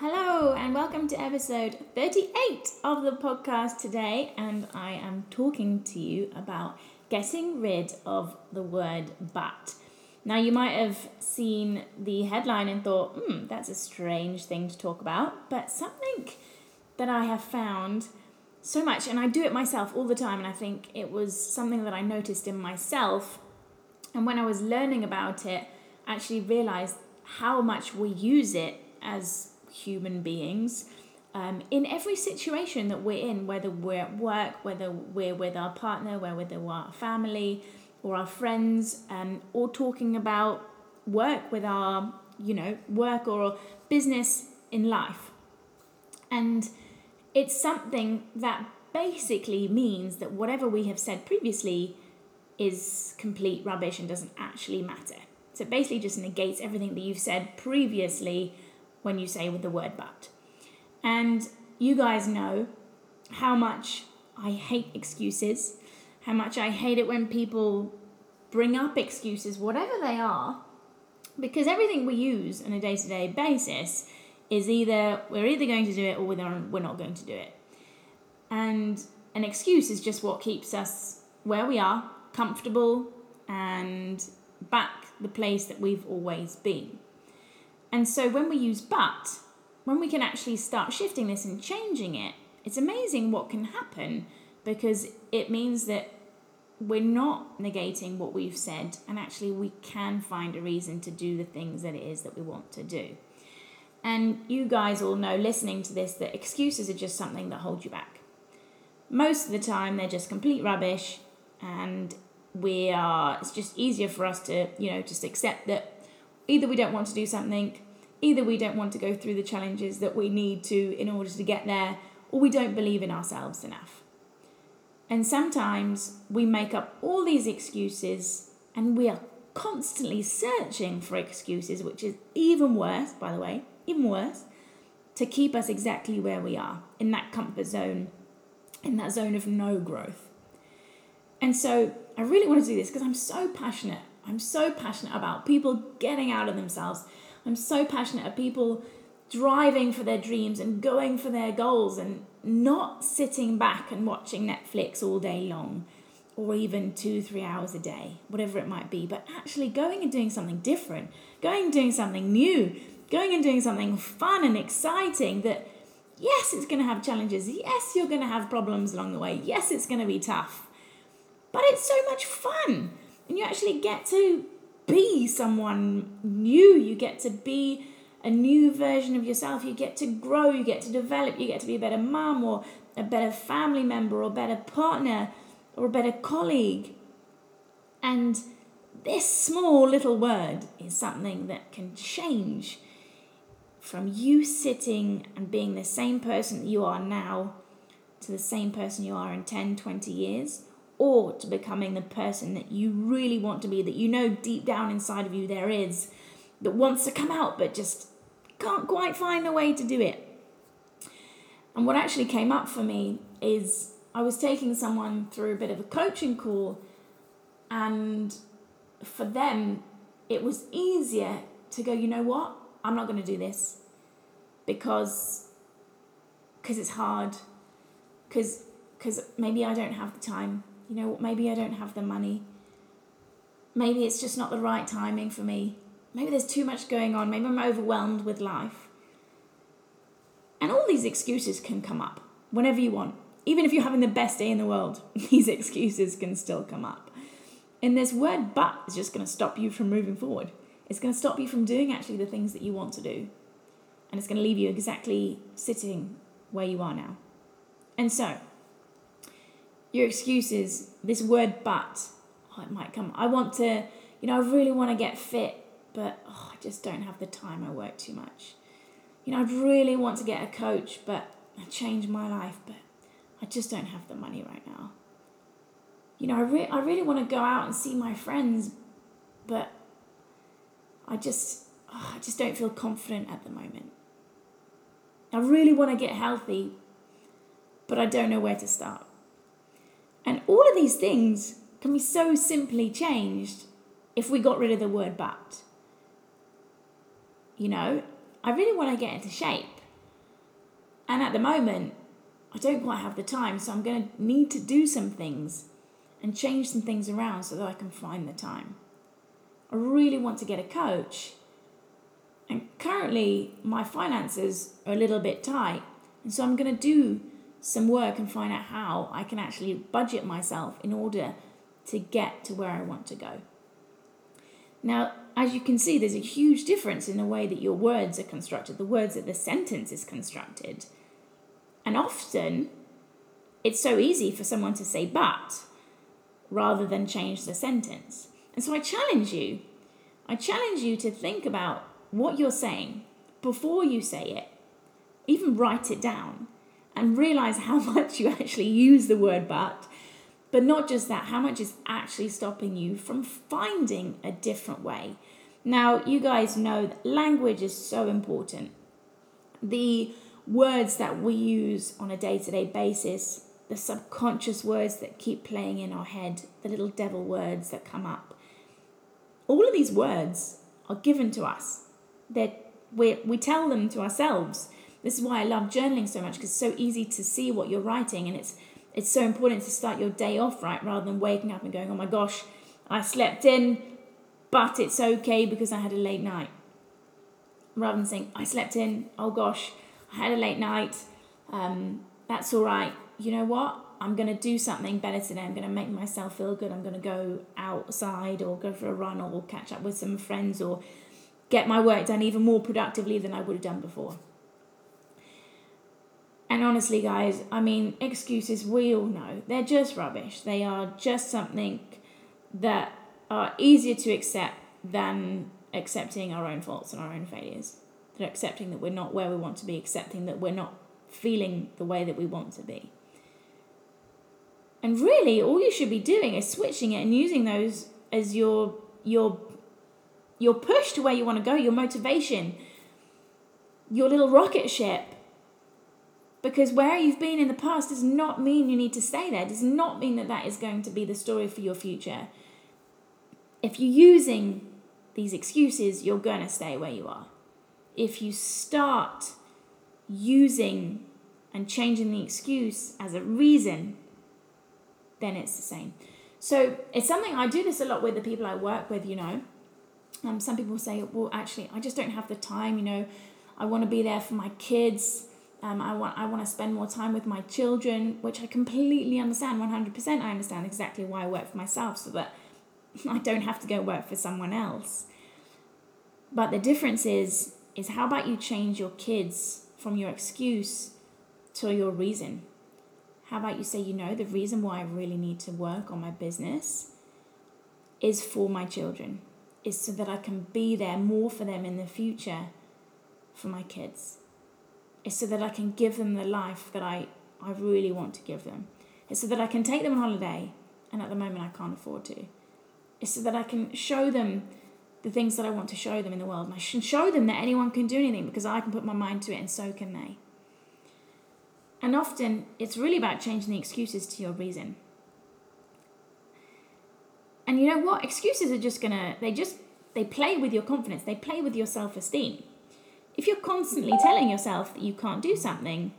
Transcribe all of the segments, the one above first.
Hello, and welcome to episode 38 of the podcast today. And I am talking to you about getting rid of the word but. Now, you might have seen the headline and thought, hmm, that's a strange thing to talk about, but something that I have found so much, and I do it myself all the time, and I think it was something that I noticed in myself. And when I was learning about it, I actually realized how much we use it as human beings um, in every situation that we're in, whether we're at work, whether we're with our partner, whether we're our family or our friends, um, or talking about work with our, you know, work or business in life. And it's something that basically means that whatever we have said previously is complete rubbish and doesn't actually matter. So it basically just negates everything that you've said previously when you say with the word but. And you guys know how much I hate excuses, how much I hate it when people bring up excuses, whatever they are, because everything we use on a day to day basis is either we're either going to do it or we're not going to do it. And an excuse is just what keeps us where we are, comfortable, and back the place that we've always been. And so when we use but, when we can actually start shifting this and changing it, it's amazing what can happen because it means that we're not negating what we've said and actually we can find a reason to do the things that it is that we want to do. And you guys all know listening to this that excuses are just something that hold you back. Most of the time, they're just complete rubbish, and we are, it's just easier for us to, you know, just accept that either we don't want to do something, either we don't want to go through the challenges that we need to in order to get there, or we don't believe in ourselves enough. And sometimes we make up all these excuses and we are constantly searching for excuses, which is even worse, by the way, even worse, to keep us exactly where we are in that comfort zone, in that zone of no growth. And so I really want to do this because I'm so passionate. I'm so passionate about people getting out of themselves. I'm so passionate about people driving for their dreams and going for their goals and not sitting back and watching Netflix all day long or even two, three hours a day, whatever it might be, but actually going and doing something different, going and doing something new, going and doing something fun and exciting that, yes, it's going to have challenges. Yes, you're going to have problems along the way. Yes, it's going to be tough. But it's so much fun. And you actually get to be someone new. You get to be a new version of yourself. You get to grow. You get to develop. You get to be a better mom or a better family member or better partner or a better colleague. And this small little word is something that can change from you sitting and being the same person that you are now to the same person you are in 10, 20 years, or to becoming the person that you really want to be, that you know deep down inside of you there is, that wants to come out but just can't quite find a way to do it. And what actually came up for me is I was taking someone through a bit of a coaching call, and for them, it was easier to go, you know what? I'm not going to do this because because it's hard because maybe I don't have the time you know maybe I don't have the money. Maybe it's just not the right timing for me. Maybe there's too much going on. Maybe I'm overwhelmed with life. And all these excuses can come up whenever you want. Even if you're having the best day in the world these excuses can still come up. And this word but is just going to stop you from moving forward. It's going to stop you from doing actually the things that you want to do. And it's going to leave you exactly sitting where you are now. And so, your excuses, this word but, oh, it might come. I want to, you know, I really want to get fit, but oh, I just don't have the time. I work too much. You know, I'd really want to get a coach, but I change my life, but I just don't have the money right now. You know, I, re- I really want to go out and see my friends, but I just, oh, I just don't feel confident at the moment. I really want to get healthy, but I don't know where to start. And all of these things can be so simply changed if we got rid of the word but. You know, I really want to get into shape. And at the moment, I don't quite have the time, so I'm going to need to do some things and change some things around so that I can find the time. I really want to get a coach. And currently, my finances are a little bit tight. And so I'm going to do some work and find out how I can actually budget myself in order to get to where I want to go. Now, as you can see, there's a huge difference in the way that your words are constructed, the words that the sentence is constructed. And often, it's so easy for someone to say but rather than change the sentence. And so I challenge you, I challenge you to think about what you're saying before you say it, even write it down, and realize how much you actually use the word but. But not just that, how much is actually stopping you from finding a different way. Now, you guys know that language is so important. The words that we use on a day to day basis the subconscious words that keep playing in our head, the little devil words that come up. All of these words are given to us. They're, we, we tell them to ourselves. This is why I love journaling so much because it's so easy to see what you're writing and it's it's so important to start your day off right rather than waking up and going, oh my gosh, I slept in, but it's okay because I had a late night. Rather than saying, I slept in, oh gosh, I had a late night, um, that's all right, you know what? I'm going to do something better today. I'm going to make myself feel good. I'm going to go outside or go for a run or catch up with some friends or get my work done even more productively than I would have done before. And honestly, guys, I mean, excuses, we all know, they're just rubbish. They are just something that are easier to accept than accepting our own faults and our own failures. They're accepting that we're not where we want to be, accepting that we're not feeling the way that we want to be. And really, all you should be doing is switching it and using those as your your your push to where you want to go, your motivation, your little rocket ship. Because where you've been in the past does not mean you need to stay there. Does not mean that that is going to be the story for your future. If you're using these excuses, you're going to stay where you are. If you start using and changing the excuse as a reason then it's the same. So it's something I do this a lot with the people I work with, you know. Um, some people say, well, actually, I just don't have the time, you know. I want to be there for my kids. Um, I want I want to spend more time with my children, which I completely understand, 100%. I understand exactly why I work for myself so that I don't have to go work for someone else. But the difference is is how about you change your kids from your excuse to your reason? How about you say, you know, the reason why I really need to work on my business is for my children, is so that I can be there more for them in the future for my kids. It's so that I can give them the life that I, I really want to give them. It's so that I can take them on holiday, and at the moment I can't afford to. It's so that I can show them the things that I want to show them in the world. And I should show them that anyone can do anything because I can put my mind to it, and so can they. And often it's really about changing the excuses to your reason. And you know what? Excuses are just gonna, they just, they play with your confidence, they play with your self esteem. If you're constantly telling yourself that you can't do something,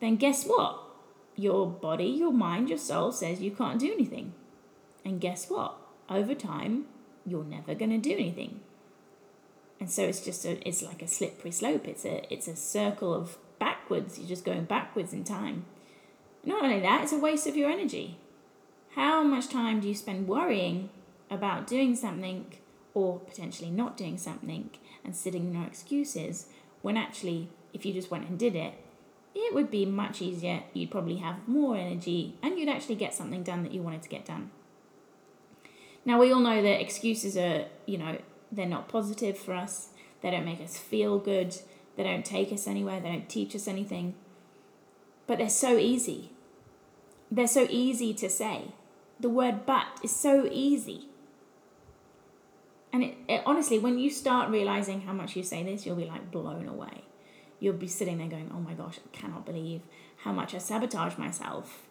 then guess what? Your body, your mind, your soul says you can't do anything. And guess what? Over time, you're never going to do anything. And so it's just a, it's like a slippery slope. It's a, it's a circle of backwards. You're just going backwards in time. Not only that, it's a waste of your energy. How much time do you spend worrying about doing something or potentially not doing something and sitting in your excuses when actually, if you just went and did it, it would be much easier. You'd probably have more energy and you'd actually get something done that you wanted to get done. Now, we all know that excuses are, you know, they're not positive for us, they don't make us feel good, they don't take us anywhere, they don't teach us anything. But they're so easy. They're so easy to say. The word but is so easy. And it, it, honestly, when you start realizing how much you say this, you'll be like blown away. You'll be sitting there going, oh my gosh, I cannot believe how much I sabotage myself,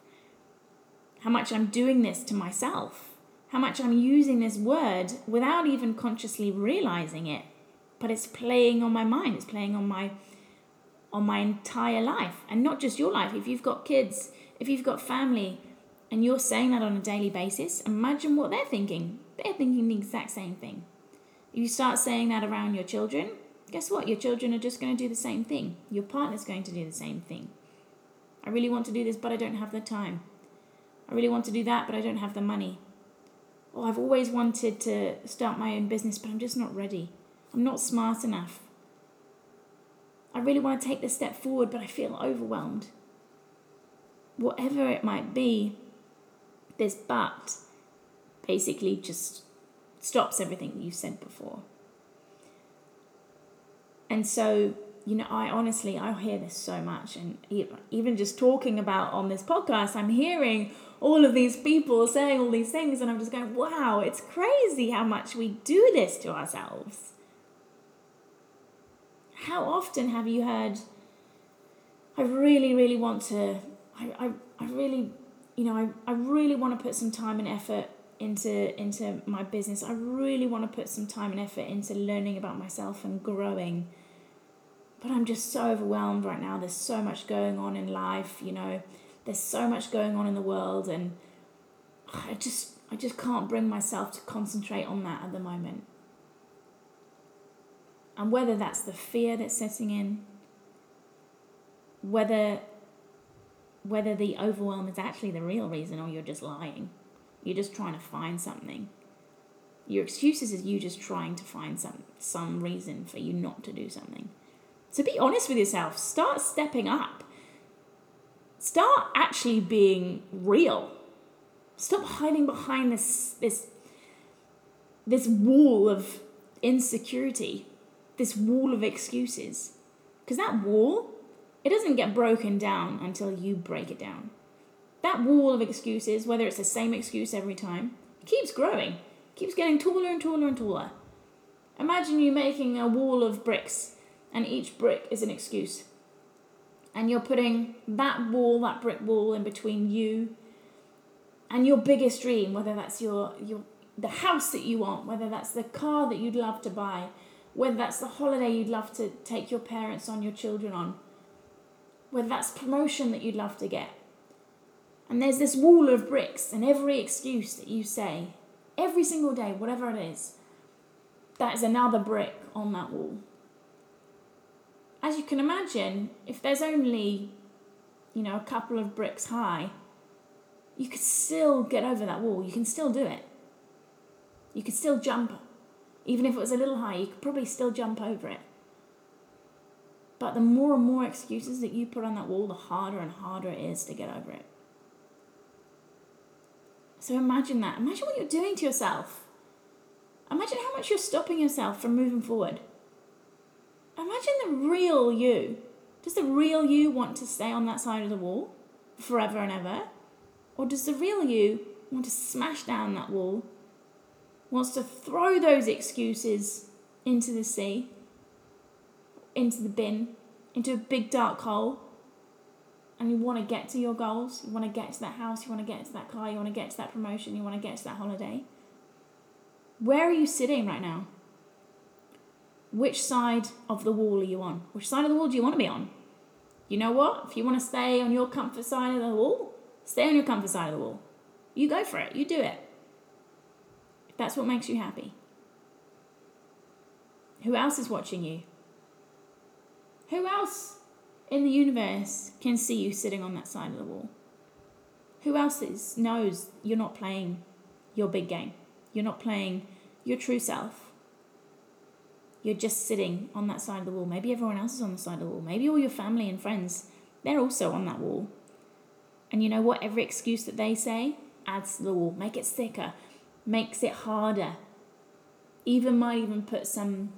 how much I'm doing this to myself, how much I'm using this word without even consciously realizing it. But it's playing on my mind, it's playing on my on my entire life. And not just your life. If you've got kids if you've got family and you're saying that on a daily basis imagine what they're thinking they're thinking the exact same thing you start saying that around your children guess what? Your children are just going to do the same thing. Your partner's going to do the same thing. I really want to do this, but I don't have the time. I really want to do that, but I don't have the money. Oh, I've always wanted to start my own business, but I'm just not ready. I'm not smart enough. I really want to take this step forward, but I feel overwhelmed. Whatever it might be, this but basically just stops everything you've said before. And so, you know, I honestly, I hear this so much. And even just talking about on this podcast, I'm hearing all of these people saying all these things. And I'm just going, wow, it's crazy how much we do this to ourselves. How often have you heard, I really, really want to, I, I, I really, you know, I, I really want to put some time and effort into into my business. I really want to put some time and effort into learning about myself and growing but I'm just so overwhelmed right now. There's so much going on in life, you know. There's so much going on in the world and I just I just can't bring myself to concentrate on that at the moment. And whether that's the fear that's setting in, whether whether the overwhelm is actually the real reason or you're just lying. You're just trying to find something. Your excuses is you just trying to find some some reason for you not to do something. So be honest with yourself. Start stepping up. Start actually being real. Stop hiding behind this this this wall of insecurity, this wall of excuses. Because that wall, it doesn't get broken down until you break it down. That wall of excuses, whether it's the same excuse every time, keeps growing, keeps getting taller and taller and taller. Imagine you making a wall of bricks and each brick is an excuse. And you're putting that wall, that brick wall, in between you and your biggest dream, whether that's your, your the house that you want, whether that's the car that you'd love to buy, whether that's the holiday you'd love to take your parents on, your children on, whether that's promotion that you'd love to get. And there's this wall of bricks, and every excuse that you say, every single day, whatever it is, that is another brick on that wall as you can imagine, if there's only, you know, a couple of bricks high, you could still get over that wall. You can still do it. You could still jump. Even if it was a little high, you could probably still jump over it. But the more and more excuses that you put on that wall, the harder and harder it is to get over it. So imagine that. Imagine what you're doing to yourself. Imagine how much you're stopping yourself from moving forward imagine the real you. Does the real you want to stay on that side of the wall forever and ever? Or does the real you want to smash down that wall? Wants to throw those excuses into the sea, into the bin, into a big dark hole? And you want to get to your goals, you want to get to that house, you want to get to that car, you want to get to that promotion, you want to get to that holiday. Where are you sitting right now? which side of the wall are you on? Which side of the wall do you want to be on? You know what? If you want to stay on your comfort side of the wall, stay on your comfort side of the wall. You go for it. You do it. If that's what makes you happy. Who else is watching you? Who else in the universe can see you sitting on that side of the wall? Who else is, knows you're not playing your big game? You're not playing your true self you're just sitting on that side of the wall. Maybe everyone else is on the side of the wall. Maybe all your family and friends, they're also on that wall. And you know what? Every excuse that they say adds to the wall, make it thicker, makes it harder. even might even put some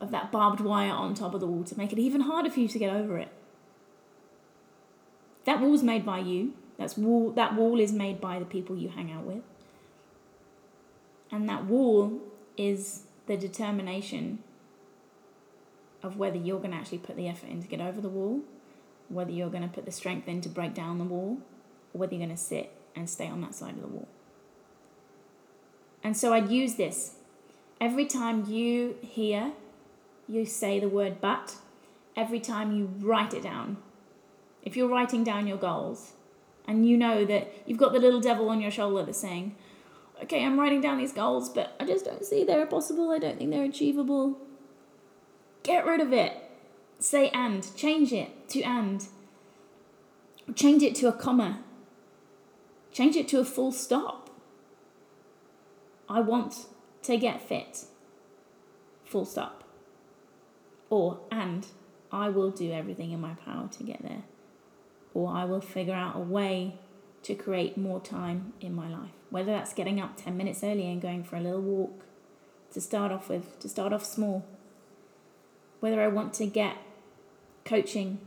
of that barbed wire on top of the wall to make it even harder for you to get over it. That wall's made by you. That's wall that wall is made by the people you hang out with. And that wall is the determination of whether you're going to actually put the effort in to get over the wall, whether you're going to put the strength in to break down the wall, or whether you're going to sit and stay on that side of the wall. And so I'd use this every time you hear you say the word but, every time you write it down. If you're writing down your goals and you know that you've got the little devil on your shoulder that's saying, okay, I'm writing down these goals, but I just don't see they're possible. I don't think they're achievable. Get rid of it. Say and. Change it to and. Change it to a comma. Change it to a full stop. I want to get fit. Full stop. Or, and I will do everything in my power to get there. Or I will figure out a way to create more time in my life. Whether that's getting up 10 minutes early and going for a little walk to start off with, to start off small. Whether I want to get coaching.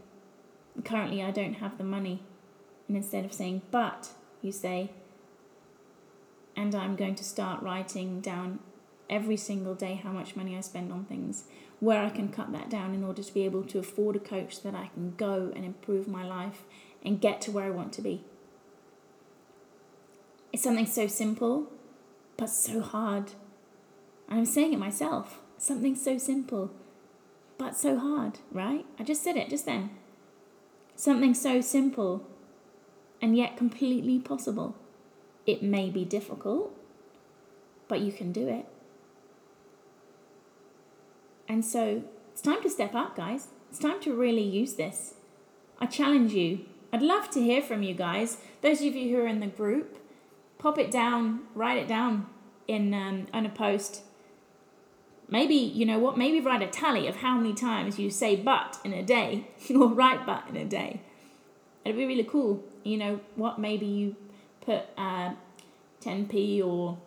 Currently, I don't have the money. And instead of saying, but, you say, and I'm going to start writing down every single day how much money I spend on things, where I can cut that down in order to be able to afford a coach so that I can go and improve my life and get to where I want to be. It's something so simple, but so hard. I'm saying it myself. Something so simple, but so hard, right? I just said it just then. Something so simple and yet completely possible. It may be difficult, but you can do it. And so it's time to step up, guys. It's time to really use this. I challenge you. I'd love to hear from you guys. Those of you who are in the group, pop it down, write it down in um, on a post. Maybe you know what? Maybe write a tally of how many times you say "but" in a day, or write "but" in a day. It'd be really cool. You know what? Maybe you put uh, 10p or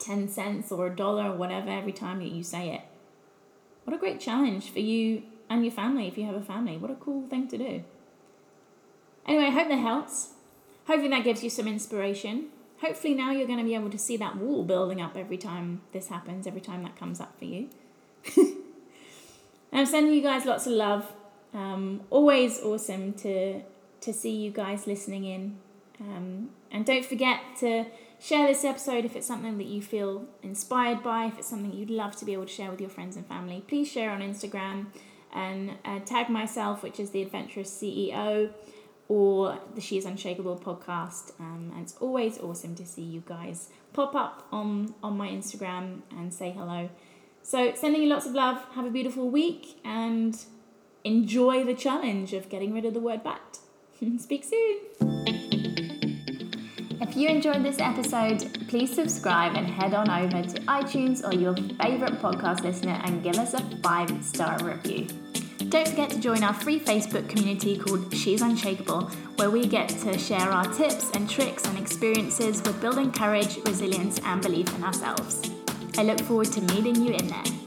10 cents or a dollar or whatever every time that you say it. What a great challenge for you and your family if you have a family. What a cool thing to do. Anyway, I hope that helps. Hopefully, that gives you some inspiration. Hopefully, now you're going to be able to see that wall building up every time this happens, every time that comes up for you. I'm sending you guys lots of love. Um, always awesome to to see you guys listening in. Um, and don't forget to share this episode if it's something that you feel inspired by, if it's something you'd love to be able to share with your friends and family. Please share on Instagram and uh, tag myself, which is the Adventurous CEO or the She's Unshakable podcast. Um, and it's always awesome to see you guys pop up on, on my Instagram and say hello. So, sending you lots of love. Have a beautiful week and enjoy the challenge of getting rid of the word but. Speak soon. If you enjoyed this episode, please subscribe and head on over to iTunes or your favorite podcast listener and give us a five star review. Don't forget to join our free Facebook community called She's Unshakable, where we get to share our tips and tricks and experiences with building courage, resilience, and belief in ourselves. I look forward to meeting you in there.